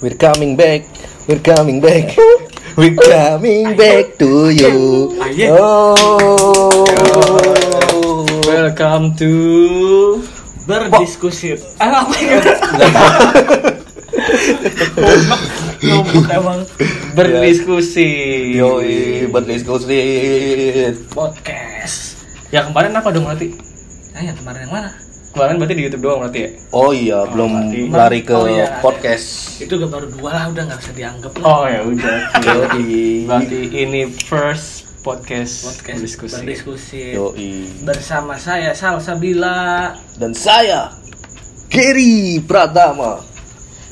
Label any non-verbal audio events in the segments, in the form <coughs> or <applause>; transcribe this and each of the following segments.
We're coming back, we're coming back, <laughs> we're coming back to you. Ayo. Oh. Welcome to berdiskusi ah, apa ya ngomong emang berdiskusi. Yoi, berdiskusi. podcast Ya kemarin apa dong berarti? nah yang kemarin yang mana Kemarin berarti di YouTube doang berarti ya? Oh iya, belum berarti- lari ke Oh iya, ada. podcast. itu udah baru dua lah udah nggak usah dianggap lah Oh ya udah. <laughs> Berarti ini first podcast, podcast berdiskusi. berdiskusi Yoi. bersama saya Salsabila Dan saya Gary Pratama.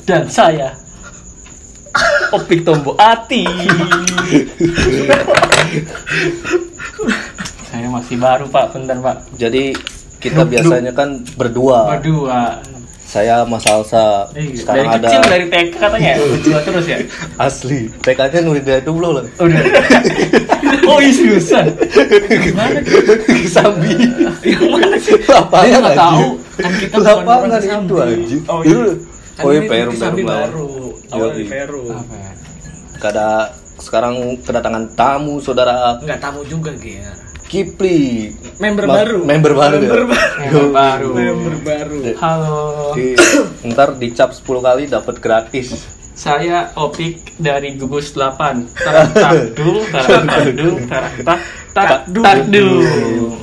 Dan saya Opik Tombo Ati. <laughs> saya masih baru Pak, bentar Pak. Jadi kita biasanya kan berdua. Berdua. Saya Mas Salsa. Eh, dari Sekarang ada kecil dari TK katanya berdua terus ya. asli. TK-nya Nuri dari dulu lah. Udah. <laughs> oh iya seriusan. gimana Sambi. yang mana sih Lapangan Saya nggak tahu. kan kita Lapangan itu anjing. oh iya Oh iya ini Peru baru awal di. Peru Apa ya? Kada sekarang kedatangan tamu saudara nggak tamu juga Ger Kipli. member Ma- baru Member baru. member <laughs> ya? baru Member baru. member baru Halo. Di- ntar dicap 10 kali dapat gratis. Saya Opik dari gugus 8 Tarak takdung, tarak takdung, tarak tak.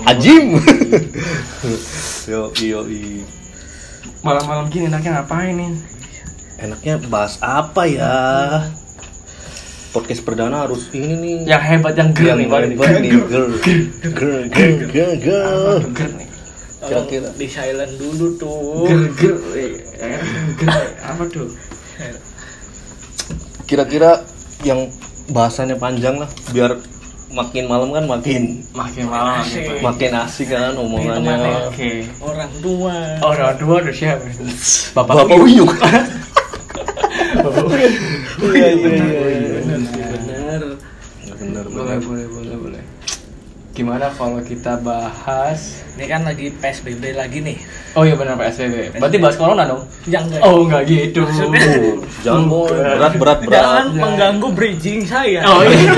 Ajim. <laughs> yo yo Malam-malam gini enaknya ngapain nih? Enaknya bahas apa ya? Podcast perdana harus ini nih. Yang hebat yang yang nih hebat nih, girl. Girl, girl, girl, girl. Nih. Kira-kira. di silent dulu tuh Ger ger. eh, eh, Ger apa tuh? Kira-kira yang bahasanya panjang lah, biar makin malam kan makin Makin malam Asik. gitu. makin asik kan omongannya. Oke. orang tua Orang dua udah siap. Bapak Bapak Uyuk. <laughs> Iya iya iya. benar Bener Boleh boleh boleh boleh. Gimana kalau kita bahas? ini kan lagi psbb lagi nih Oh iya benar PSBB. Berarti bahas corona dong? jangan Oh enggak gitu. Maksudnya- Jangan boy, berat berat berat. jangan mengganggu bridging saya Oh iya.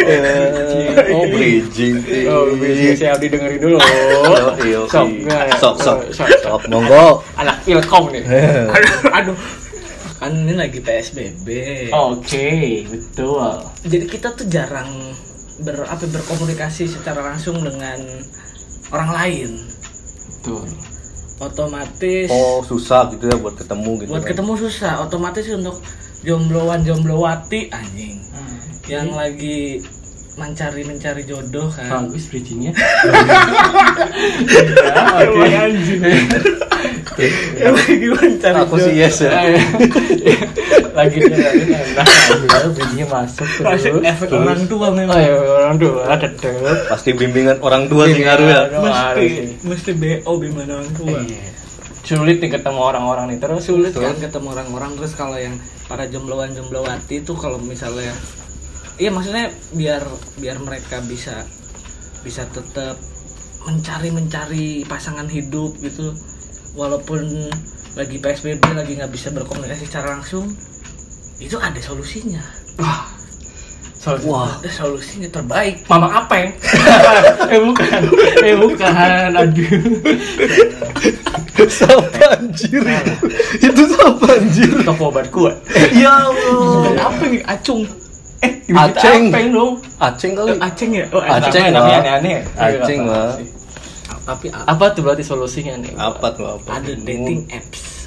Eh, Oh bridging. Oh, bisa saya Abdi dengerin dulu. Oh, iya, Sok, iya. sok sok Sok, monggo. Anak Ilkom nih. aduh aduh kan ini lagi psbb Oke, betul. jadi kita tuh jarang ber apa berkomunikasi secara langsung dengan orang lain Betul. otomatis Oh susah gitu ya buat ketemu gitu. buat kan. ketemu susah otomatis untuk jombloan jomblowati anjing yang lagi mencari mencari jodoh kan Bagus bridgingnya. <laughs> Oke anjing yang lagi mencari Aku sih yes ya. <laughs> Lagi dengerin enak. Alhamdulillah bridgingnya masuk terus. efek orang tua Oh memang ya orang tua tetep. Pasti bimbingan orang tua sih ngaruh ya. Iya. mesti sih. mesti bo gimana orang tua Iya. Sulit nih ketemu orang-orang nih terus sulit Betul. kan ketemu orang-orang terus kalau yang para jombloan jomblowati itu kalau misalnya iya maksudnya biar biar mereka bisa bisa tetap mencari mencari pasangan hidup gitu walaupun lagi psbb lagi nggak bisa berkomunikasi secara langsung itu ada solusinya Wah. Sorry. Wah. ada solusinya terbaik Mama Apeng. <laughs> eh bukan. Eh bukan. Aduh. Siapa anjir itu? Itu siapa anjir? Toko obat kuat. Ya bukan Allah. apa nih acung Eh, Aceng. Apeng dong. Aceng kali. aceng ya oh Aceng. Aceng lah. namanya aneh-aneh. Aceng lah. tapi Apa tuh berarti solusinya nih? Apa tuh apa? ada dating apps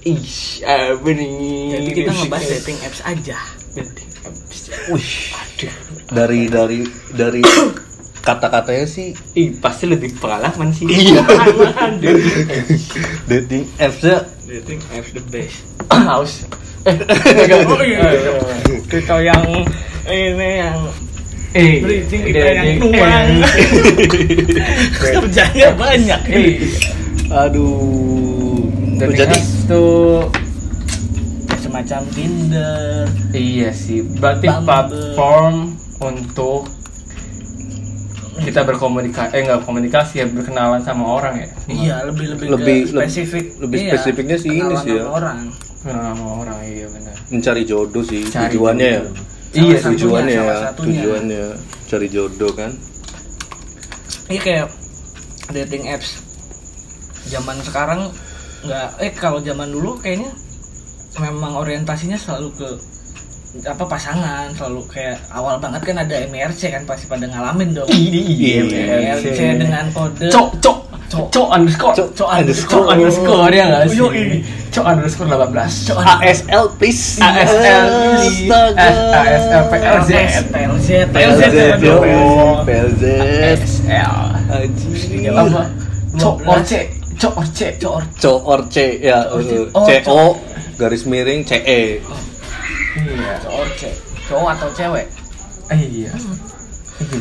Ih, apa nih? jadi kita ngebahas dating apps aja Dating apps. Wih. Dari dari dari kata-katanya sih Ih, pasti lebih pengalaman sih. Iya. Pengalaman, <laughs> dating apps-nya dating apps the best <coughs> Haus. Eh. Oh, iya. kita yang ini yang Eh, bridging kita yang nuang kerjanya <laughs> banyak Eh, aduh. dating Jadi tuh semacam Tinder Iya sih, berarti Bumble. platform untuk kita berkomunikasi eh nggak komunikasi ya berkenalan sama orang ya Iya, lebih lebih, Lebih- ke spesifik. lebih Iya, spesifiknya sih ini kenalan sih ya. sama Orang. Kenal sama orang iya benar. mencari jodoh sih Cari tujuannya ya jodoh. Salah Iya satunya, tujuannya salah ya satunya. tujuannya cari jodoh kan Iya kayak dating apps zaman sekarang nggak eh kalau zaman dulu kayaknya memang orientasinya selalu ke apa pasangan selalu kayak awal banget kan ada MRC kan pasti pada ngalamin dong Iya, MRC dengan kode Cok, cok, Cok. cok underscore, Cok cok underscore. underscore, underscore ya nggak sih? Cok underscore 18. Cok ASL please ASL. ASL, PLZ, PLZ PLZ. PLZ ASL. Apa? Cok 12. orce, cok orce, Cok Co or C ya Oh, C. uh, Oh, garis miring CE Iya, cowok cowok atau cewek iya.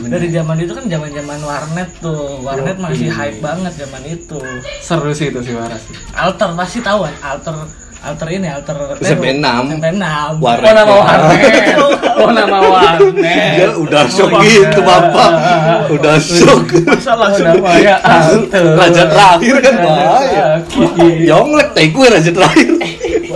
dari zaman itu kan zaman zaman warnet tuh warnet Yo, masih iya. hype banget zaman itu Seru sih itu sih waras. alter pasti tahu kan alter alter ini alter SMP enam. SMP enam Warnet. Oh nama warnet, <laughs> oh nama warnet. ya udah shock gitu bapak udah shock masa Oh langsung nama ya alter. raja terakhir kan bahaya Kiki. Yonglek teh gue raja terakhir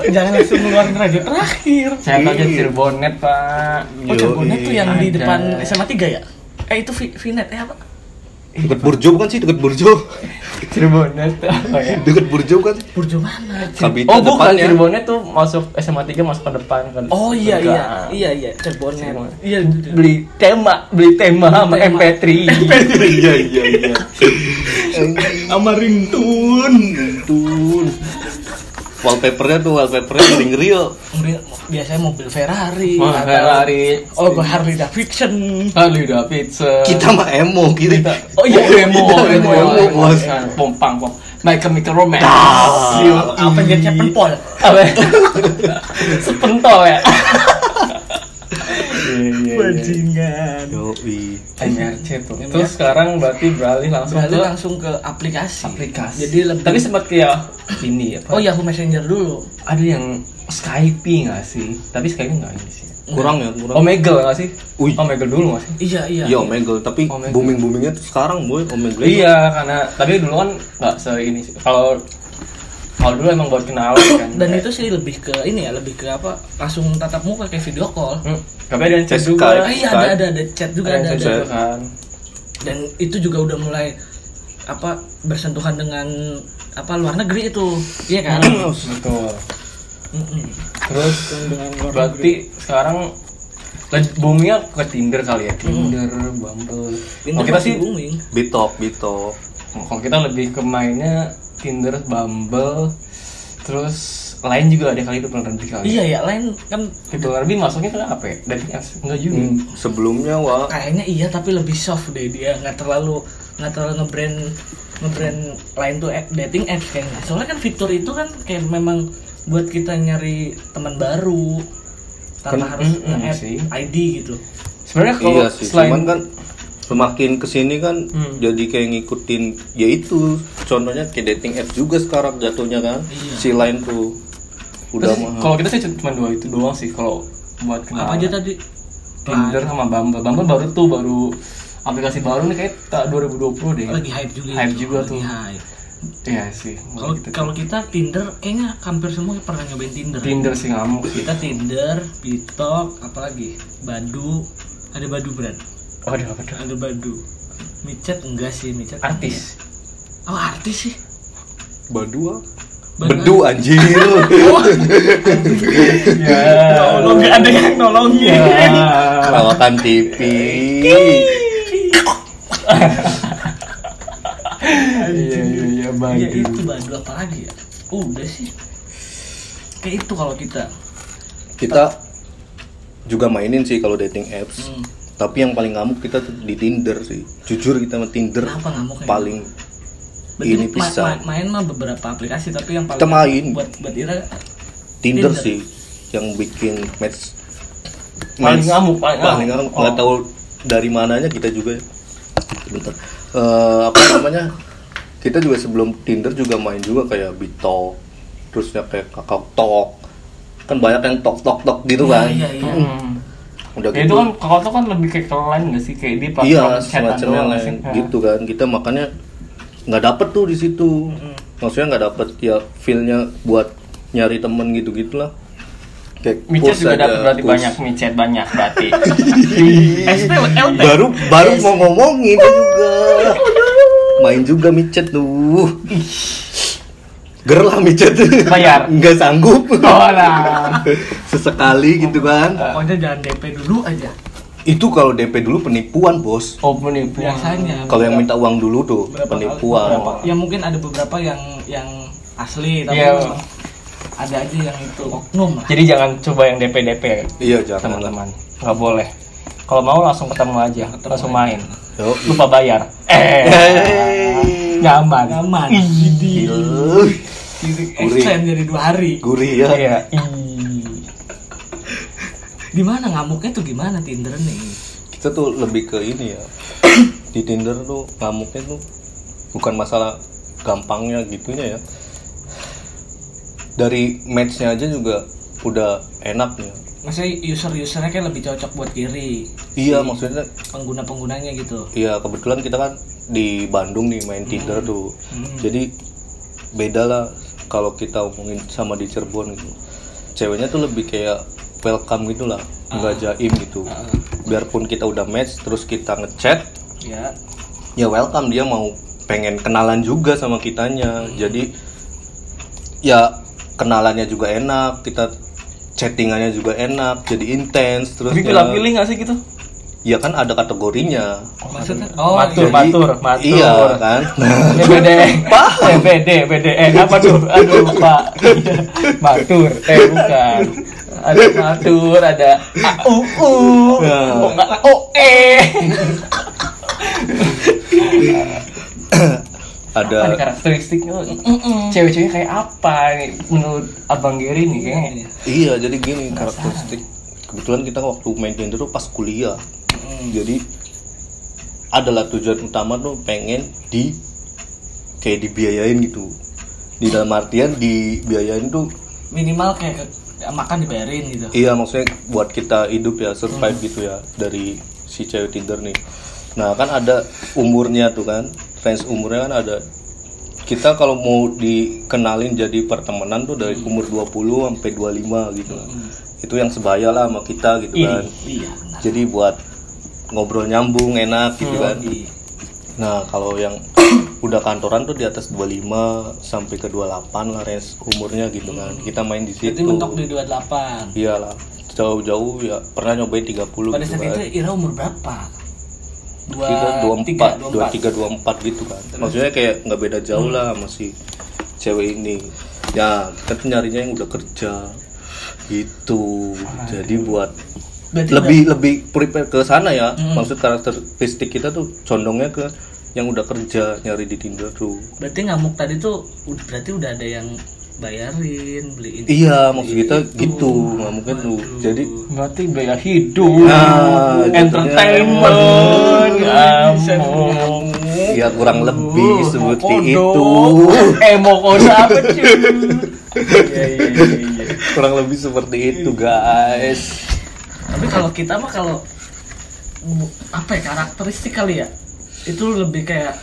jangan langsung ngeluarin raja terakhir. Saya kaget Cirebonet pak. oh Cirebonnya tuh yang di depan SMA 3 ya? Eh itu Vi- Vinet eh apa? Deket Burjo bukan sih? Deket Burjo. Cirebonet tuh apa ya? deket Burjo kan Burjo mana? Kabita Oh bukan. depannya. Cirebonet tuh masuk SMA 3 masuk ke depan kan. oh iya iya. Iya iya. Cirebonnya Cirebon. iya Beli tema, beli tema sama tema. MP3. <laughs> iya iya iya. Sama ringtone Tun. Wallpapernya tuh wallpapernya ring real biasanya mobil Ferrari Wah, atau- Ferrari. oh gue Harley Davidson Harley Davidson. kita mah emo kita Oh iya, emo, Kita emo, emo, emo, bos. Pompang, pom. My Chemical Romance. Ah. Yo, apa jadi penpol apa? <laughs> Sepentol ya. <laughs> Iya, iya, iya. bajingan Yoi. MRC tuh. Terus sekarang berarti beralih langsung beralih ke langsung ke aplikasi aplikasi. jadi lebih Tapi sempat kayak ini ya. Pak. oh Yahoo Messenger dulu ada yang Skype nggak sih? Tapi Skype nggak ini sih. kurang ya kurang Omegle nggak sih? Wih. Omegle dulu nggak sih? iya iya Iya Omegle, tapi Omegle. booming boomingnya tuh sekarang boy Omegle. Iya, karena tapi dulu kan nggak se ini. Kalau kalau dulu emang buat kenalan <coughs> kan. dan itu sih lebih ke ini ya lebih ke apa langsung tatap muka kayak video call Hmm, tapi ada yang chat juga. Skype. ah, iya ada ada ada chat juga Ada ada, chat ada. juga kan. dan itu juga udah mulai apa bersentuhan dengan apa luar negeri itu iya kan Betul. Mm-mm. Terus dengan luar berarti sekarang lagi boomingnya ke Tinder kali ya Tinder, Bumble. Tinder Oh, kita sih booming Bitok, bitok. kalau kita lebih ke mainnya Tinder, Bumble, terus lain juga ada kali itu pernah lebih kali. iya ya lain kan People lebih masuknya ke apa ya? Dating apps enggak juga. Hmm, sebelumnya wah kayaknya iya tapi lebih soft deh dia nggak terlalu nggak terlalu ngebrand ngebrand lain tuh app- dating apps kayaknya soalnya kan fitur itu kan kayak memang buat kita nyari teman baru tanpa Kan- harus mm-mm nge-add. ID gitu Sebenarnya kalau iya sih. selain Cuman kan semakin ke sini kan Hmm. jadi kayak ngikutin ya itu contohnya kayak dating app juga sekarang jatuhnya kan Iya. si lain tuh udah mah kalau kita sih cuma dua itu doang sih kalau buat kenalan. apa aja tadi Tinder sama Bumble. Bumble baru tuh baru aplikasi baru nih kayak tak 2020 deh. lagi hype juga Hype itu, juga lagi tuh. hype. Iya sih. kalau Gitu. kalau kita Tinder kayaknya hampir semua pernah nyobain Tinder Tinder sih ngamuk kita Tinder, Bitok, apalagi Badu, ada Badu brand, Oh, ada apa tuh? ada Badu. Micet enggak sih, Micet Artis. Oh artis sih. badua Badu- bedu anjir <laughs> <laughs> Ya. Nolong nggak ada yang nolongin. perawatan TV Iya iya iya Iya baju. itu Badu apa lagi ya? Udah sih. Kayak itu kalau kita. kita juga mainin sih kalau dating apps Hmm. Tapi yang paling ngamuk kita tuh di Tinder sih jujur kita sama Tinder Kenapa ngamuknya? paling Berarti ini ma- bisa ma- main mah beberapa aplikasi tapi yang paling Kita main. buat buat Ira Tinder, Tinder. sih yang bikin match Paling match- ngamuk, paling paling ngamuk. ngamuk nggak Oh. tahu dari mananya kita juga bentar Eh, apa namanya kita juga sebelum Tinder juga main juga kayak Bitalk terusnya kayak Kakao Talk kan banyak yang talk talk talk gitu kan Iya iya. iya. Hmm. Udah Ya, itu kan kalau tuh kan lebih kayak ke lain nggak sih? Kayak di iya platform chat semacam doang yang nggak lain? Nah. gitu kan. Kita makanya nggak dapet tuh di situ. Maksudnya nggak dapet ya feelnya buat nyari temen gitu gitulah kayak Micet juga dapat berarti push. banyak, micet banyak berarti. <laughs> LT. baru baru mau ngomongin juga. <laughs> Main juga micet tuh gerlah micet Bayar. <laughs> nggak sanggup Oh lah. <laughs> sesekali gitu kan pokoknya jangan DP dulu aja itu kalau DP dulu penipuan bos Oh penipuan. biasanya kalau yang minta uang dulu tuh Berapa penipuan kali- berapa? ya mungkin ada beberapa yang yang asli tapi memang ada aja yang itu oknum lah Jadi jangan coba yang DP DP iya jangan teman-teman. Nggak boleh. Kalau mau langsung ketemu aja, langsung main. Yo. Lupa bayar. Eh. Hey. Nyaman. nyaman Ih. Ih, Jadi Gurih. extend jadi dua hari gurih ya Iya. Ih. gimana ngamuknya tuh gimana Tinder nih kita tuh lebih ke ini ya di Tinder tuh ngamuknya tuh bukan masalah gampangnya gitunya ya dari matchnya aja juga udah enak ya maksudnya user-usernya kan lebih cocok buat kiri iya maksudnya pengguna-penggunanya gitu. Iya kebetulan kita kan di Bandung nih main Tinder tuh. Hmm. jadi beda lah kalau kita omongin sama di Cirebon gitu. Ceweknya tuh lebih kayak welcome gitu lah nggak jaim gitu. Ah, biarpun kita udah match terus kita ngechat ya ya welcome dia mau pengen kenalan juga sama kitanya. Jadi ya kenalannya juga enak kita chattingannya juga enak jadi intens terus Tapi pilih-pilih nggak sih gitu? ya kan ada kategorinya maksudnya matur, Jadi- matur, matur. iya kan <laughs> Ya BD, eh BD, BDN apa tuh? Aduh pak, Iya. <laughs> matur, eh bukan. Ada matur, ada AUU, Ya. oh nggak <laughs> OE. Apa nih ada karakteristiknya? Cewek-ceweknya kayak apa nih menurut Abang Geri nih kayaknya? iya jadi gini karakteristik kebetulan kita waktu main Tinder tuh pas kuliah Hmm. jadi adalah tujuan utama tuh pengen di kayak dibiayain gitu di dalam artian dibiayain tuh minimal kayak ke- makan dibayarin gitu Iya maksudnya buat kita hidup ya survive gitu ya dari si cewek Tinder nih. Nah kan ada umurnya tuh kan, range umurnya kan ada. Kita kalau mau dikenalin jadi pertemanan tuh dari umur 20 sampai 25 gitu. Itu yang sebaya lah sama kita gitu Ih, kan. iya benar Jadi buat ngobrol nyambung enak gitu kan. Iya. Nah kalau yang udah kantoran tuh di atas 25 sampai ke 28 lah range umurnya gitu kan. Kita main di berarti situ. mentok di 28 Iyalah, jauh-jauh ya pernah nyobain 30 pada gitu saat kan. itu Ira umur berapa dua tiga, 24, 23, 24 gitu kan. Maksudnya kayak nggak beda jauh lah sama si cewek ini. Ya, kita tuh nyarinya yang udah kerja gitu. Jadi buat Berarti lebih lebih prepare ke sana ya. Hmm. Maksud karakteristik kita tuh condongnya ke yang udah kerja nyari di Tinder tuh. berarti ngamuk tadi tuh berarti udah ada yang bayarin beliin Iya, maksud kita gitu, nggak mungkin tuh. Jadi Berarti biaya hidup, Nah, entertainment, kamu. ya kurang lebih seperti Kodo. itu. <laughs> Emo apa? Iya iya iya. iya. kurang lebih seperti itu guys tapi kalau kita mah kalau apa ya karakteristik kali ya itu lebih kayak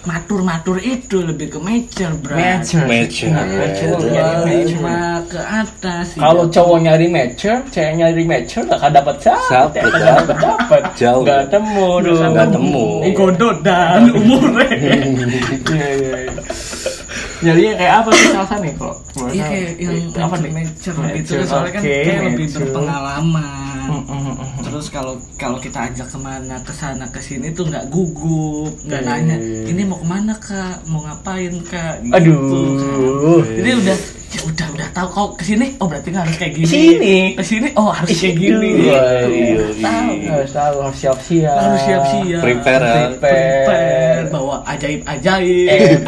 matur-matur itu lebih ke mature bro Mature. Mature. Mature. Jadi lima ke atas Kalau iya. cowok nyari mature, cewek nyari mature gak akan dapat Siapa, siapa, gak siapa? dapat dapat, Jauh. gak temu dong, Nggak temu. Godot dan <laughs> umurnya Iya iya. iya. Nyarinya kayak apa sih salah nih kok? Iya kayak yang apa nih? mature gitu Mature, soalnya kan oke, kayak lebih mature. berpengalaman Mm, mm, mm, mm. terus kalau kalau kita ajak ke mana ke sana ke sini tuh nggak gugup nggak Iya, nanya iya, iya. ini mau ke mana kak mau ngapain kak gitu, Aduh. kan. jadi udah ya udah udah tahu kau ke sini oh berarti nggak harus kayak gini Sini. ke sini oh harus kayak gini Iya, iya, tahu iya. Harus tahu harus siap-siap. harus siap-siap Prepare, ya. prepare bawa ajaib ajaib Eh?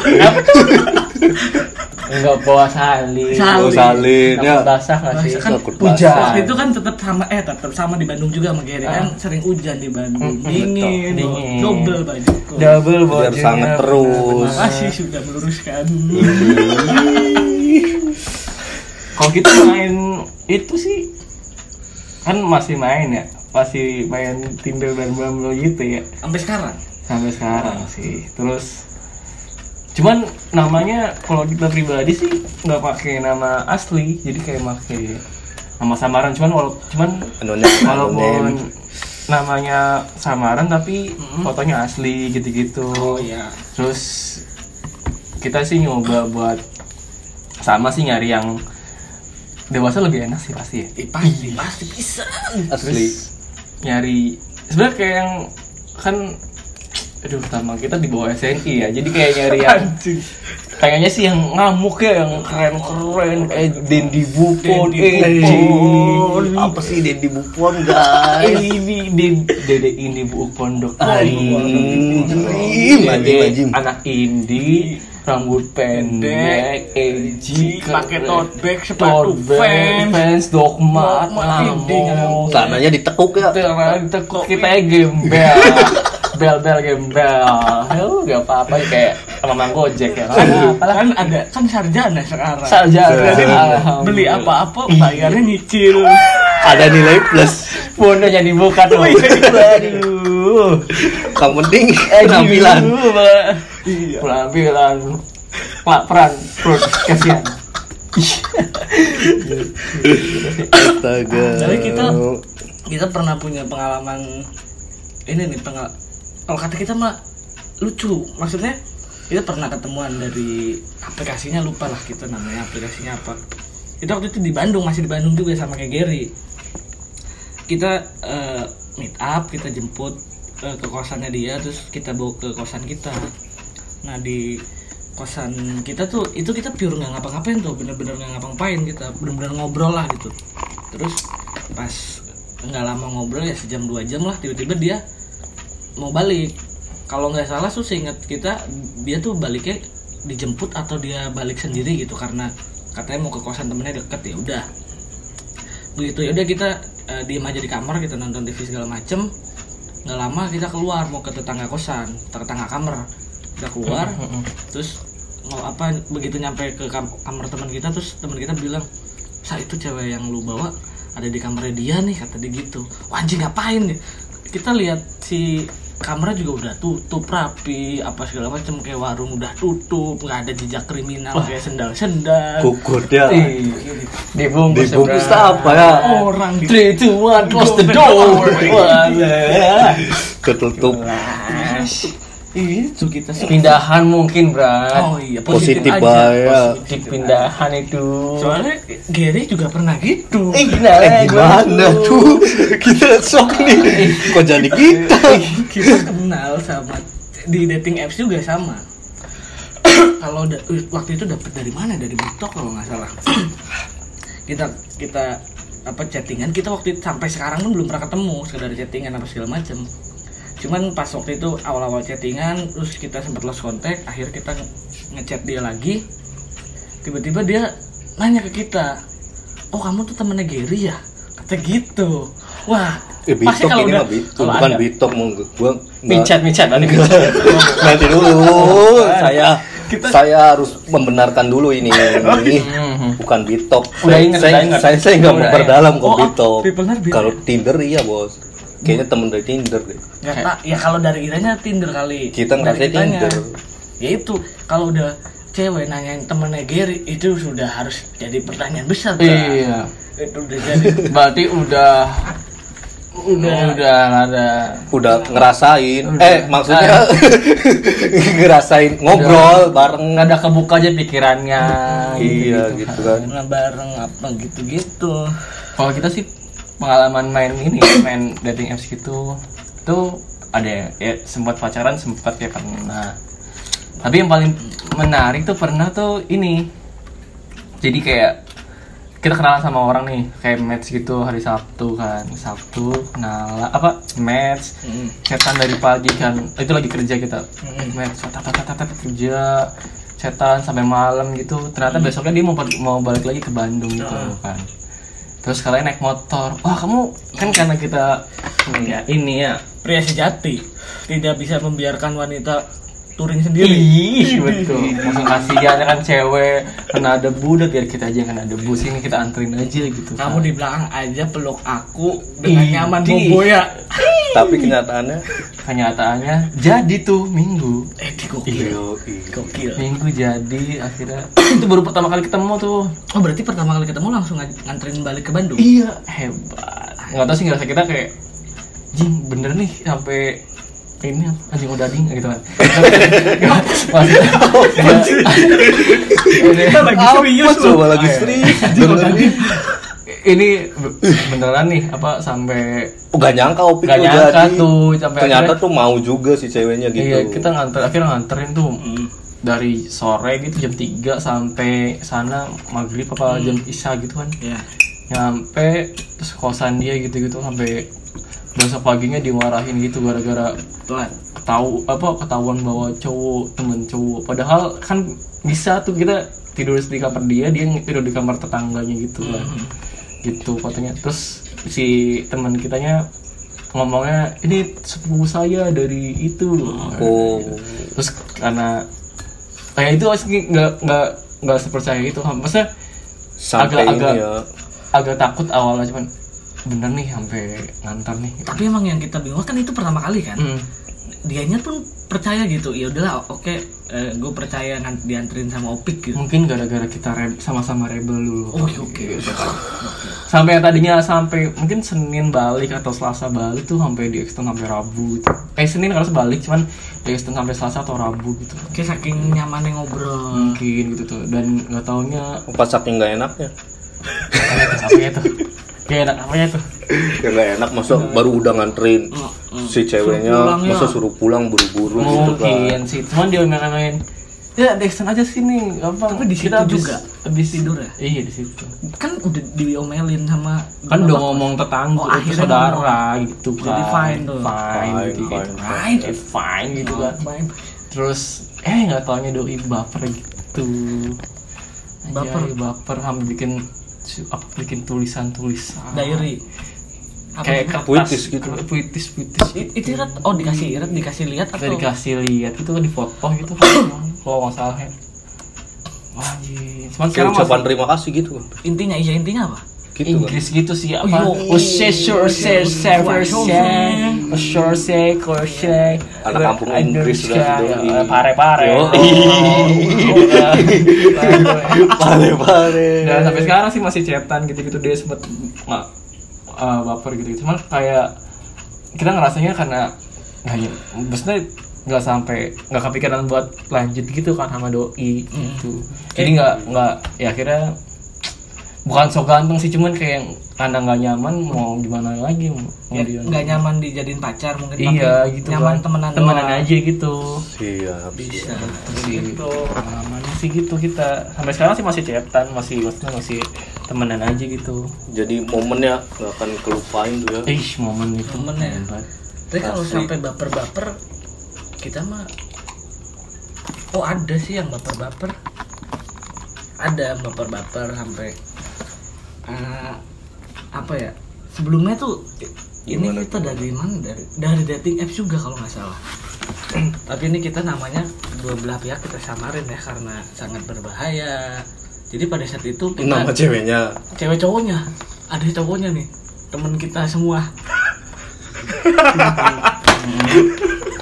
Enggak bawa salin. Salin. Oh, salin ya Takut basah nggak sih? Kan Takut hujan. waktu itu kan tetap sama eh tetap sama di Bandung juga sama Gary kan sering hujan di Bandung Mm, dingin, betul, dingin. double bajuku Double biar bajunya, sangat terus Terima kasih sudah meluruskan. <laughs> Kalau kita main itu sih kan masih main ya, masih main Tinder dan Bumble gitu ya Sampai sekarang. sampai sekarang sih. Terus cuman namanya kalau kita pribadi sih nggak pakai nama asli. Jadi kayak pakai nama samaran. Cuman walau cuman Anonim, walaupun anonim. namanya samaran tapi fotonya asli gitu-gitu. Oh iya. Terus kita sih nyoba buat sama sih nyari yang dewasa lebih enak sih pasti ya. Eh, pasti pasti bisa. Asli. Nyari sebenarnya kayak yang kan aduh pertama kita di bawah SNI ya jadi kayak nyari yang kayaknya sih yang ngamuk ya yang keren-keren kayak Dendi Bupon Dendi eh, Bupon. apa sih Deddy Bupon guys? Ini Dede Dede ini Dede anjing, anjing. anak indie rambut pendek edgy pakai keren. tote bag sepatu fans. fans dogma ngamuk. celananya ditekuk ya. Jangan tekuk kita gembel bel bel gembel. Aduh, gak apa apa kayak sama mang gojek ya. Lah. Kan ada kan sarjana sekarang. Jadi Alhamdulillah. beli apa-apa bayarnya nyicil. Ada nilai plus. Pundaknya dibuka tuh waduh yang penting Eh, penampilan. Penampilan. Pak peran. Perut kasihan. Astaga. Tapi kita- kita pernah punya pengalaman ini nih pengal kalau kata kita mah lucu. Maksudnya kita pernah ketemuan dari aplikasinya lupa lah kita namanya aplikasinya apa. Kita waktu itu di Bandung masih di Bandung juga sama kayak Gary. Kita eh, meet up kita jemput eh, ke kosannya dia terus kita bawa ke kosan kita. Nah di kosan kita tuh itu kita pure nggak ngapa-ngapain tuh bener-bener nggak ngapa-ngapain kita bener-bener ngobrol lah gitu. Terus pas nggak lama ngobrol ya sejam dua jam lah tiba-tiba dia mau balik. Kalau nggak salah tuh seingat kita dia tuh baliknya dijemput atau dia balik sendiri gitu karena katanya mau ke kosan temennya deket ya udah. Begitu ya udah kita eh, diem aja di kamar kita nonton TV segala macem. Nggak lama kita keluar mau ke tetangga kosan tetangga kamar. Kita keluar terus mau apa begitu nyampe ke kam- kamar teman kita terus teman kita bilang sa itu cewek yang lu bawa ada di kamarnya dia nih kata dia gitu. Anjing ngapain nih kita lihat si kamarnya juga udah tutup rapi apa segala macam kayak warung udah tutup nggak ada jejak kriminal kayak sendal sendal gugur ya Ih, dibungkus dibungkus seberang. apa ya? Orang di Three, two, one, close the door. Wah, ketutup itu kita sih Pindahan mungkin, Brat. oh iya positif aja. bahaya Di pindahan itu. soalnya Gary juga pernah gitu. Eh, gimana? eh gimana tuh kita shock nih. Kok jadi kita? Kita kenal sama di dating apps juga sama. Kalau da- waktu itu dapat dari mana? Dari TikTok kalau nggak salah. Kita kita apa chattingan. Kita waktu itu sampai sekarang pun belum pernah ketemu. Sekedar chattingan apa segala macem cuman pas waktu itu awal-awal chattingan terus kita sempat lost contact akhir kita nge- ngechat dia lagi. Tiba-tiba dia nanya ke kita oh kamu tuh temennya Gary ya? Kata gitu. Wah eh pasti bitok kalau ini udah mah bitok kalau bukan ada. bitok mau gua micat, ada <laughs> nanti dulu. Saya saya harus membenarkan dulu ini. <laughs> Bukan bitok. Udah saya ingat, saya, udah ingat. saya, saya nggak memperdalam kok Oh, bitok. people-nya bilang. kalau Tinder iya bos kayaknya temen dari Tinder deh. Nggak tak ya kalau dari iranya Tinder kali. Kita ngerasa. Tinder. Ya itu kalau udah cewek nanyain temennya Gary itu sudah harus jadi pertanyaan besar Bang. Iya. itu udah jadi. <laughs> Berarti udah udah udah ada. Udah ngerasain. Udah. eh maksudnya <laughs> ngerasain ngobrol bareng. Nggak ada kebuka aja pikirannya iya gitu kan. Nggak bareng apa gitu-gitu. Kalau kita sih pengalaman main ini main dating apps gitu tuh ada ya, ya sempat pacaran sempat ya pernah. Tapi yang paling menarik tuh pernah tuh ini. Jadi kayak kita kenalan sama orang nih kayak match gitu hari Sabtu kan Sabtu kenalan apa match Mm. chatan dari pagi kan itu lagi kerja kita. Mm. match tat, tat, tat, tat, tat, kerja chatan sampai malam gitu. Ternyata besoknya dia mau mau balik lagi ke Bandung gitu kan terus kalian naik motor. Wah kamu kan karena kita ya ini ya pria sejati tidak bisa membiarkan wanita touring sendiri Ih, betul. Langsung kasihan kan cewek kena debu udah biar kita aja yang kena debu sini kita anterin aja gitu. kamu di belakang aja peluk aku dengan nyaman bobo ya Tapi kenyataannya kenyataannya jadi tuh minggu. eh di gokil Yo, gokil Minggu jadi akhirnya <clears throat> itu baru pertama kali ketemu tuh. oh berarti pertama kali ketemu langsung ng- nganterin balik ke Bandung Iya, hebat. Nggak tahu sih ngerasa kita kayak jing bener nih sampai ini apa, anjing udah ding gitu. Kan. Maksudnya, lagi serius coba lagi serius? Ini be- beneran nih apa sampai Oh, gak nyangka Opik Gak tuh nyangka jadi. tuh, sampai Ternyata akhirnya- tuh mau juga si ceweknya gitu. iya kita nganter akhirnya nganterin tuh dari sore gitu jam 3 sampai sana maghrib apa jam isya gitu kan. Ya nyampe terus kosan dia gitu-gitu sampai besok paginya dimarahin gitu gara-gara telat. tahu apa ketahuan bawa cowok temen cowok. Padahal kan bisa tuh kita tidur di kamar dia dia tidur di kamar tetangganya gitu kan. Gitu katanya terus si teman kitanya ngomongnya ini sepupu saya dari itu. Oh. terus karena kayak itu asli nggak nggak nggak sepercaya itu maksudnya Sampai Agak- ini agak- ya. agak takut awalnya cuman bener nih sampai ngantar nih. Tapi emang yang kita bingung kan itu pertama kali kan? Hmm. dianya pun percaya gitu ya udahlah oke gue percaya ngan- dianterin sama opik gitu. Mungkin gara-gara kita re- sama-sama rebel dulu. Oke oke. Sampai yang tadinya sampai mungkin Senin balik atau Selasa balik tuh sampai di extend sampai Rabu gitu. eh Senin harus balik cuman di extend sampai Selasa atau Rabu gitu. Kayak saking nyamannya ngobrol. Mungkin gitu tuh. Dan nggak taunya Pas saking gak enaknya. apa itu apa itu kayak enak apa tuh Ya gak enak masa baru udah nganterin si ceweknya Suruh pulang ya. masa suruh pulang buru-buru gitu kan. mungkin sih cuman dia main-main ya di extend aja sini apa Tapi di situ juga? habis Tidur ya? iya di situ kan udah diomelin sama kan udah ngomong tetangga Oh, itu akhirnya saudara gitu kan Jadi fine tuh. fine, Fine, gitu fine, fine eh, fine gitu kan Main. terus eh nggak taunya doi baper gitu Baper? Anjay, baper sampai bikin apa bikin tulisan tulisan diary apa kayak kertas. Puitis gitu. puitis puitis. I- itu Rat, oh dikasih Rat, dikasih lihat kita atau? dikasih lihat itu di foto gitu. Kalau nggak salah ya. Anjir. cuman Kayak sekarang ucapan masih terima kasih gitu. Intinya iya intinya apa Gitu kan. Inggris gitu sih apa? Say core say Anak kampung Inggris sudah pare pare. Yo. Pale-pale. Dan sampai sekarang sih masih chatan gitu-gitu dia sempet nggak uh, baper gitu. Cuman kayak kita ngerasanya karena nggak ya, maksudnya nggak sampai nggak kepikiran buat lanjut gitu kan sama doi gitu. Jadi nggak nggak ya akhirnya bukan sok ganteng sih cuman kayak karena nggak nyaman mau gimana lagi mau ya, nggak nyaman dijadiin pacar mungkin iya tapi gitu nyaman kan. temenan temenan doang. aja gitu Siap. bisa sih gitu pengalamannya sih gitu kita sampai sekarang sih masih chatan masih maksudnya masih temenan aja gitu Jadi momennya gak akan kelupain tuh ya. Ih, momen itu Momennya. hebat. tapi kalau sampai baper-baper kita mah oh ada sih yang baper-baper ada yang baper-baper sampai eh, apa ya? Sebelumnya tuh ini Gimana kita dari mana? Dari dari dating apps juga kalau nggak salah. <clears throat> Tapi ini kita namanya dua belah pihak kita samarin ya karena sangat berbahaya. Jadi pada saat itu kita Nama ceweknya. cewek cowoknya. Ada cowoknya nih temen kita semua.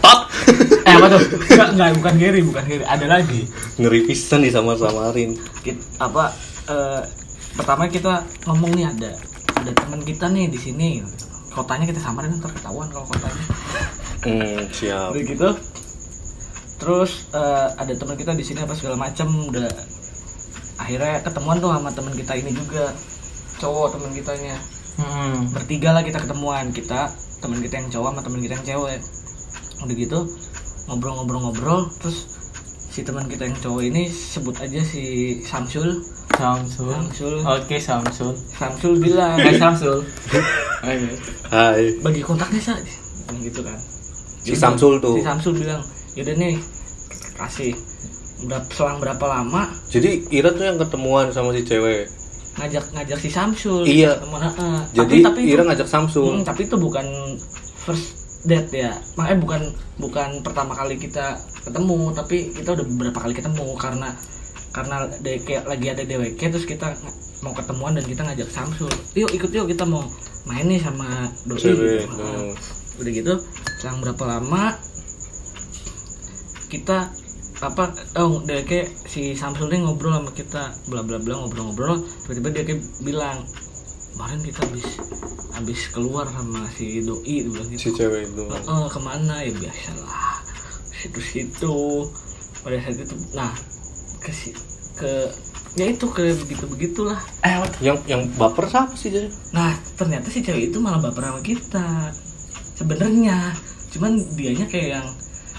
Tot. eh apa tuh? Nggak nggak bukan Gary bukan Gary. Ada lagi. Ngeri pisan nih sama-samarin. Kit- apa eh, pertama kita ngomong nih ada ada teman kita nih di sini. Kotanya kita samarin ntar ketahuan kalau kotanya. Hmm, siap. udah gitu. Terus eh, ada teman kita di sini apa segala macam udah akhirnya ketemuan tuh sama teman kita ini juga. Cowok teman kitanya. Hmm. bertiga lah kita ketemuan. Kita teman kita yang cowok sama teman kita yang cewek. Udah gitu ngobrol-ngobrol-ngobrol. Terus si teman kita yang cowok ini sebut aja si Samsul Samsul. Samsul. Oke, Samsul. Samsul bilang Eh, Samsul. Hai. bagi kontaknya sa gitu kan Si Samsul tuh. si Samsul bilang yaudah nih kasih udah selang berapa lama Jadi Ira tuh yang ketemuan sama si cewek. ngajak ngajak si Samsul Iya. ketemuan, heeh. Jadi tapi, tapi Ira itu, ngajak Samsul. Hmm, tapi itu bukan first date ya makanya bukan bukan pertama kali kita ketemu tapi kita udah beberapa kali ketemu karena karena DWK lagi ada DWK terus kita mau ketemuan dan kita ngajak Samsul yuk ikut yuk kita mau main nih sama doi. Cewek, Nah, udah gitu selang berapa lama kita apa oh dia kayak si Samsul nih ngobrol sama kita bla bla bla ngobrol-ngobrol tiba-tiba dia kayak bilang kemarin kita habis habis keluar sama si doi bilang si gitu cewek itu. "Heeh, ke mana? Ya biasalah situ-situ. Pada saat itu nah ke ke ya itu ke begitu begitulah Eh, what? yang yang baper siapa sih jadi Nah, ternyata si cewek itu malah baper sama kita. Sebenarnya, cuman dianya kayak yang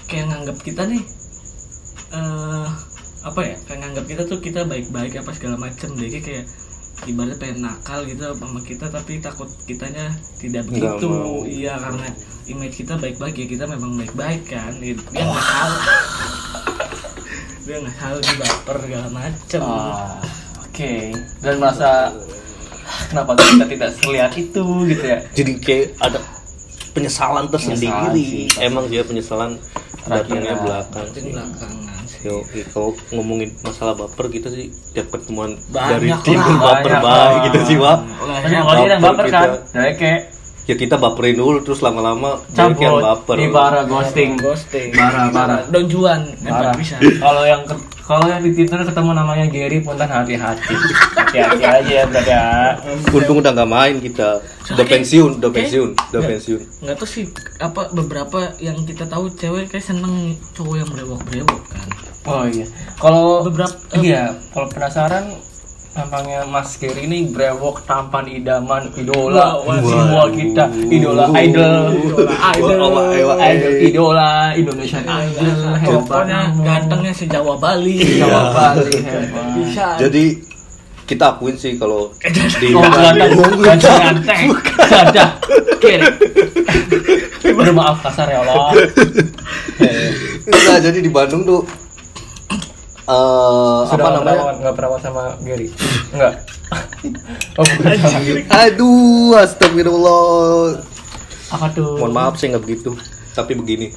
kayak nganggap kita nih eh apa ya? Kayak nganggap kita tuh kita baik-baik apa segala macem Dia kayak ibaratnya pengen nakal gitu sama kita tapi takut kitanya tidak begitu. Iya, karena image kita baik-baik ya kita memang baik-baik kan. Dia nggak salah. <laughs> dia nggak salah dia baper segala macem. Ah, oke. Dan merasa kenapa kita tidak terlihat itu gitu ya? jadi kayak ada penyesalan tersendiri Penyesalan sih, emang dia penyesalan datangnya Terakhir, belakang belakangan. Yo, iya, kalau ngomongin masalah baper kita sih tiap pertemuan Banyak dari tim baper lah. gitu sih Wak. Banyak kalau dia yang baper kan, Kita- dari kayak Ya kita baperin dulu terus lama-lama jadi yang baper. di bara ghosting. ghosting Bara, bara. Don Juan Parah. empat bisa Kalau yang ke- kalau yang di Tinder ketemu namanya Gary punten hati-hati. Hati-hati aja ya, berada. Untung udah nggak main kita. Udah pensiun, udah pensiun, udah pensiun. nggak tahu sih apa beberapa yang kita tahu cewek kayak seneng cowok yang brewok-brewok kan Oh iya. Kalau Beberapa- iya, kalau penasaran tampangnya Mas Gary ini brewok tampan idaman idola. Wah, wah. semua kita idola idol. Idola idol. Wah, idol idola Indonesian Idol hebat. Pokoknya gantengnya se Jawa Bali. Jawa Bali <laughs> hebat. Bisa. Jadi kita akuin sih kalau di Oh, ganteng, sadah, kiri. Udah maaf kasar ya Allah. <laughs> Enggak, jadi di Bandung tuh eh Sudah apa nggak namanya? nggak perawan sama Gary? Enggak. <laughs> Oh. Aduh, astagfirullah. Apa tuh? Mohon maaf saya nggak begitu, tapi begini.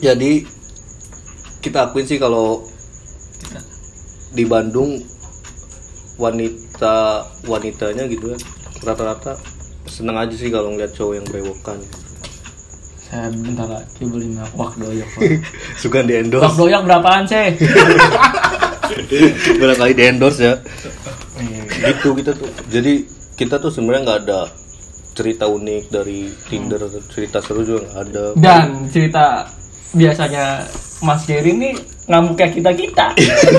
Jadi kita akuin sih kalau di Bandung wanita wanitanya gitu ya rata-rata seneng aja sih kalau ngeliat cowok yang brewokan Saya bentar lagi beli wak doyok. <laughs> suka di Wak endorse doyok berapaan sih? <laughs> barangkali di endorse ya Iya. gitu kita tuh jadi kita tuh sebenarnya nggak ada cerita unik dari Tinder cerita seru juga nggak ada Dan cerita biasanya Mas Gary ini ngamuk kayak kita kita.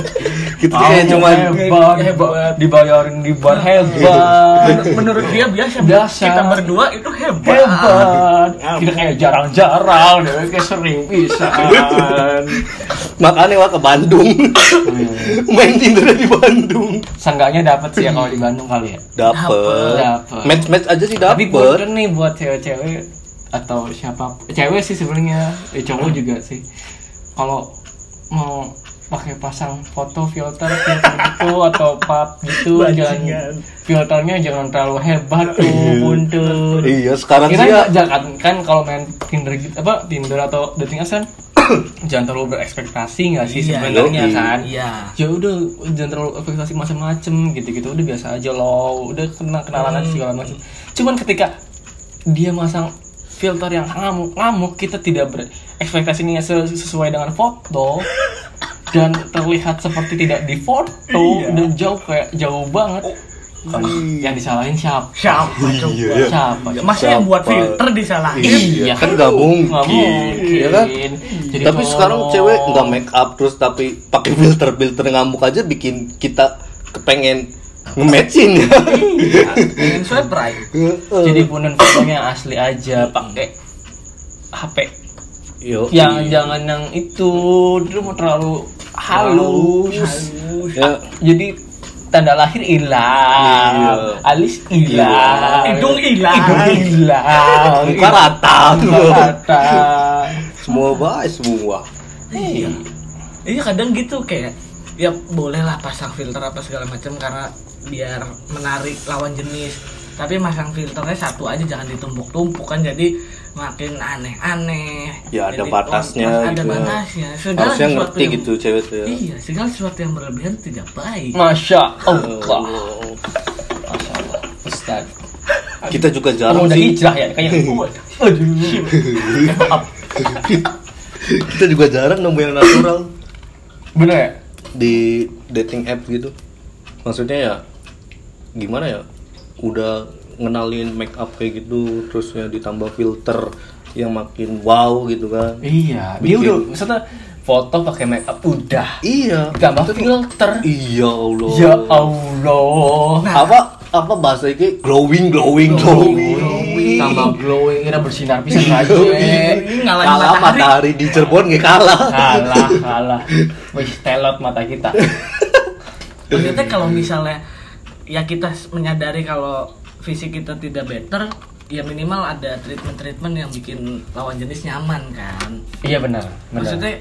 <laughs> kita kayak cuman hebat, hebat, dibayarin di bar hebat. menurut dia biasa, Biasa. kita berdua itu hebat, hebat. Kita kayak jarang-jarang deh kayak sering bisa <laughs> makanya wah ke Bandung. Main Tinder di Bandung. Seenggaknya dapat sih ya kalau di Bandung kali ya. Dapet. Dapet. match match aja sih tapi buat dapet nih buat cewek-cewek atau siapa cewek sih sebenarnya. Eh, cowok juga sih. Kalau mau pakai pasang foto filter filter gitu atau pap gitu jangan filternya jangan terlalu hebat tuh buntut iya sekarang sih kira ya jangan kan kalau main Tinder gitu apa Tinder atau dating apps kan <coughs> jangan terlalu berekspektasi nggak sih Iya, sebenarnya yoi. kan? Iya. Ya udah jangan terlalu ekspektasi macam-macam gitu-gitu udah biasa aja loh udah kenal kenalan aja segala macam cuman ketika dia masang filter yang ngamuk ngamuk kita tidak berekspektasinya ses- sesuai dengan foto dan terlihat seperti tidak di foto dan jauh kayak jauh banget. Yang disalahin siapa? Siapa coba? Iya. siapa? Masa yang buat Siapa? filter disalahin. Iya kan nggak mungkin, Nggak mungkin. ya kan? Jadi tapi tolong. sekarang cewek nggak make up terus tapi pakai filter filter ngamuk aja bikin kita kepengen nge-matchin ya pengen swipe right. Jadi punen fotonya asli aja pakai HP Yo, yang jangan yang itu. Itu mau terlalu halus. Halus. Ya. Jadi tanda lahir hilang. Iya. alis hilang. Hidung hilang. hidung hilang. Muka rata Muka rata. Semua baik semua. Iya. Iya kadang gitu kayak ya boleh lah pasang filter apa segala macam karena biar menarik lawan jenis. Tapi masang filternya satu aja jangan ditumpuk-tumpuk kan. Jadi makin aneh-aneh Ya, ada Jadi, batasnya oh, ada gitu ya. batasnya segala harusnya sesuatu ngerti yang- gitu cewek tuh ya iya segala sesuatu yang berlebihan tidak baik Masya Allah. Allah. Masya Allah. Ustaz. kita juga jarang udah sih hijrah ya? Kayak <laughs> Aduh. Maaf. kita juga jarang nemu yang natural Bener ya? di dating app gitu maksudnya ya gimana ya udah ngenalin make up kayak gitu terusnya ditambah filter yang makin wow gitu kan Iya. Dia Bikin- udah maksudnya foto pakai make up udah. iya Tambah filter. iya Allah Ya Allah. apa apa bahasa ini glowing glowing glowing, Tambah glowing, kira bersinar pisan aja. Kalah matahari. matahari di Cirebon nggak kalah Kalah, kalah. Wih, telot mata kita. <laughs> maksudnya kalau misalnya ya kita menyadari kalau fisik kita tidak better ya minimal ada treatment-treatment yang bikin lawan jenis nyaman kan Iya benar, benar. maksudnya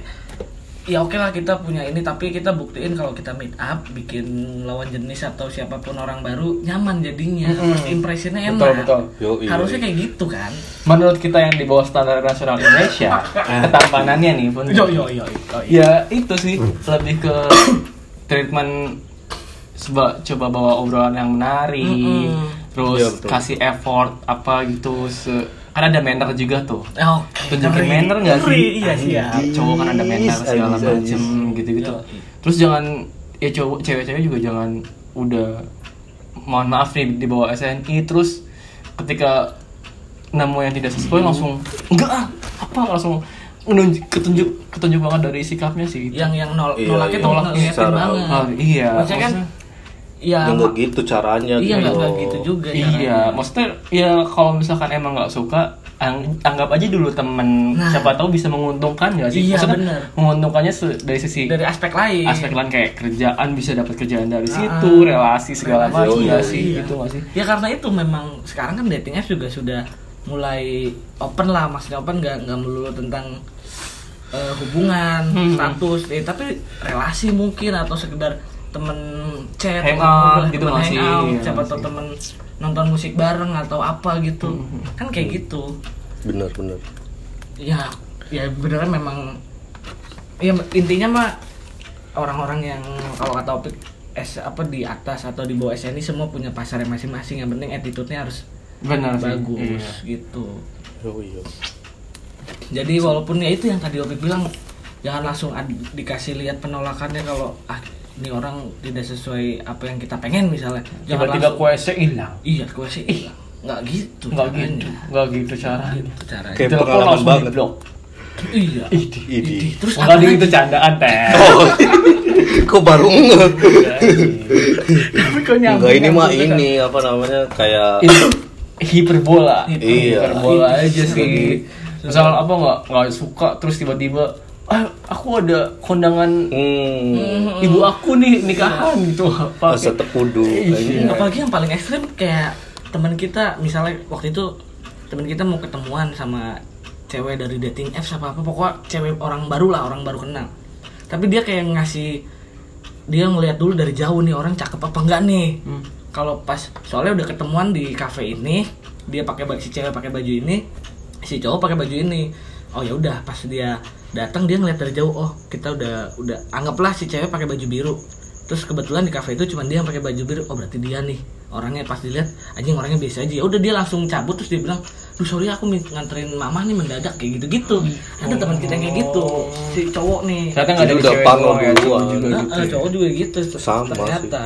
ya oke lah kita punya ini tapi kita buktiin kalau kita meet up bikin lawan jenis atau siapa pun orang baru nyaman jadinya Mm-mm. first impressionnya enak Betul, betul. Yo, iya. harusnya kayak gitu kan Menurut kita yang di bawah standar nasional Indonesia, <laughs> ketampanannya nih pun yo yo yo, yo, yo. ya itu sih lebih ke treatment seba, coba bawa obrolan yang menarik Mm-mm. Terus Iya, betul. kasih effort apa gitu se kan ada manner juga tuh. Oke, tunjukin ngeri. manner nggak sih? Iya sih ya. Cowok kan ada manner segala macem gitu gitu Yoi. terus jangan ya cowok cewek-cewek juga jangan udah mohon maaf nih di bawah SNI terus ketika nemu yang tidak sesuai langsung enggak ah apa? Langsung menunjuk ketunjuk ketunjuk banget dari sikapnya sih. Yang yang nol, Iya, nolaknya iya. Nolak secara- banget. Ah, iya maksudnya kan ya ya nggak gitu caranya iya gitu nggak loh. gitu juga Iya, caranya. maksudnya ya kalau misalkan emang nggak suka, ang- anggap aja dulu temen. Nah. Siapa tahu bisa menguntungkan nggak sih? Iya, Maksudnya bener. menguntungkannya dari sisi dari aspek lain aspek lain kayak kerjaan bisa dapat kerjaan dari Ah, situ, relasi segala macam iya, nggak sih, iya. gitu nggak sih? ya karena itu memang sekarang kan dating apps juga sudah mulai open lah maksudnya open nggak nggak melulu tentang eh, hubungan Hmm. status eh, tapi relasi mungkin atau sekedar temen chat Hangout gitu temen masih, hangout, iya siapa masih. tahu temen nonton musik bareng atau apa gitu Hmm. kan kayak gitu bener bener ya ya beneran memang ya intinya mah orang-orang yang kalau kata topik S apa di atas atau di bawah SNI semua punya pasarnya masing-masing yang penting attitude-nya harus Benar bagus Iya. gitu oh iya jadi walaupun ya itu yang tadi Opik bilang jangan langsung ad- dikasih lihat penolakannya kalau ah ini orang tidak sesuai apa yang kita pengen misalnya jangan Tiba-tiba kuese hilang. iya gue sih iya. nggak gitu Nggak caranya. gitu, nggak gitu caranya. gitu caranya Kayak pengalaman langsung banget. di-block. iya Idi. Idih. terus di lagi? itu candaan teh. <laughs> Oh, kok baru nggak? Tapi kok nyambung Enggak ini mah nyambung kan? ini apa namanya kayak itu hiperbola Iya. hiperbola aja sih misalkan apa nggak nggak suka terus tiba-tiba ah aku ada kondangan hmm, ibu aku nih nikahan gitu. Apa masa tepudu Iya. apalagi yang paling ekstrim kayak teman kita misalnya waktu itu teman kita mau ketemuan sama cewek dari dating apps apa apa pokoknya cewek orang baru lah orang baru kenal. Tapi dia kayak ngasih dia ngeliat dulu dari jauh nih orang cakep apa enggak nih. Hmm. kalau pas soalnya udah ketemuan di cafe ini dia pakai baju si cewek pakai baju ini si cowok pakai baju ini. Oh ya udah pas dia datang dia ngeliat dari jauh oh kita udah udah anggaplah si cewek pakai baju biru. Terus kebetulan di cafe itu cuma dia yang pakai baju biru. Oh berarti dia nih orangnya pas dilihat anjing orangnya biasa aja. Ya udah dia langsung cabut terus dia bilang Duh sorry aku nganterin mama nih mendadak kayak gitu gitu ada teman kita yang kayak gitu si cowok nih. Ternyata nggak dari udah doang ya juga Nah, gitu ya. cowok juga gitu Sama ternyata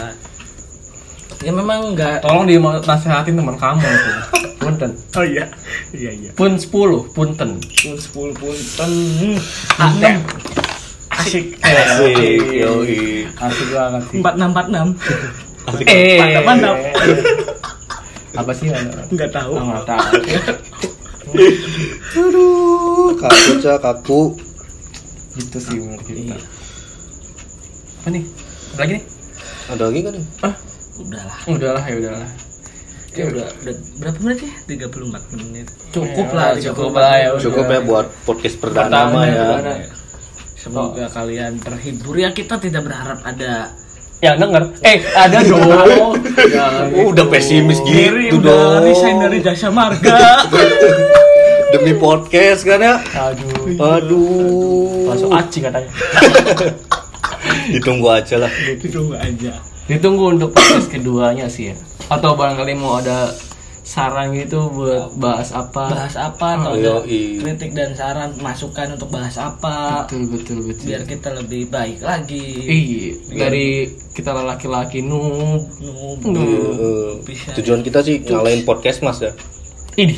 ya memang nggak tolong dia nasehatin teman kamu itu <laughs> punten. Oh iya. Iya iya. Pun 10 punten. Pun sepuluh pun ten Antem. asik. Asik. Yoi. Asik banget sih. Empat enam empat enam. Eh Mantap, mantap. apa sih? Nggak tahu. Nggak tahu. <laughs> Aduh kaku cak kaku. Gitu sih menurut kita. Iya. apa nih? Ada lagi nih? Ada lagi kan nih? Udahlah. Udahlah ya udahlah ya udah udah berapa menit ya? 34 menit. Cukup Ya, lah cukup 34 lah ya cukup ya buat podcast Pertama, mah ya. perdana. semoga kalian terhibur. Ya kita tidak berharap ada yang denger. Eh ada <laughs> dong. Jangan Oh, udah gitu. pesimis gitu Kiri dong. udah resign dari jasa marga. <laughs> Demi podcast kan ya? Aduh. Aduh. Langsung aci katanya. <laughs> Ditunggu aja lah. Ditunggu aja. ditunggu untuk podcast keduanya sih ya atau barangkali mau ada saran gitu buat bahas apa Bahas apa atau Oh, kritik dan saran masukan untuk bahas apa betul betul betul biar kita lebih baik lagi. Iya, dari kita laki-laki noob. Noob. Eh, Bisa. tujuan kita sih ngalahin podcast mas ya Ini.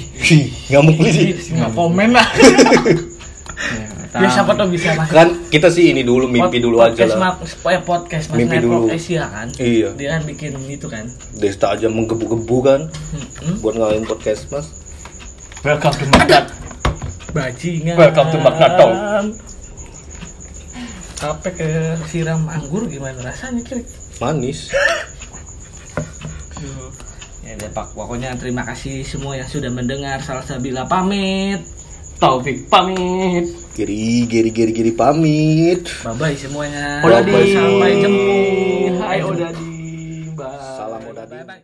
ngamuk sih Nggak komen lah. <laughs> Ya siapa tuh bisa mas. kan kita sih ini dulu mimpi dulu aja podcast lah supaya podcast Mas Mimpi dulu. Asia kan. Iya. Dia kan bikin itu kan. Desta aja menggebu-gebu kan Hmm. buat ngalahin podcast mas Welcome to Magdat. Bajingan. Welcome to Magneto. Capek ke siram anggur gimana rasanya kira? manis Ya deh Pak, pokoknya terima kasih semua yang sudah mendengar. Salah Sabila pamit. Taufik pamit. Giri giri giri giri pamit Bye bye semuanya. Odadi. Sampai jumpa. Hai Odadi. Bye. salam odadi Bye bye.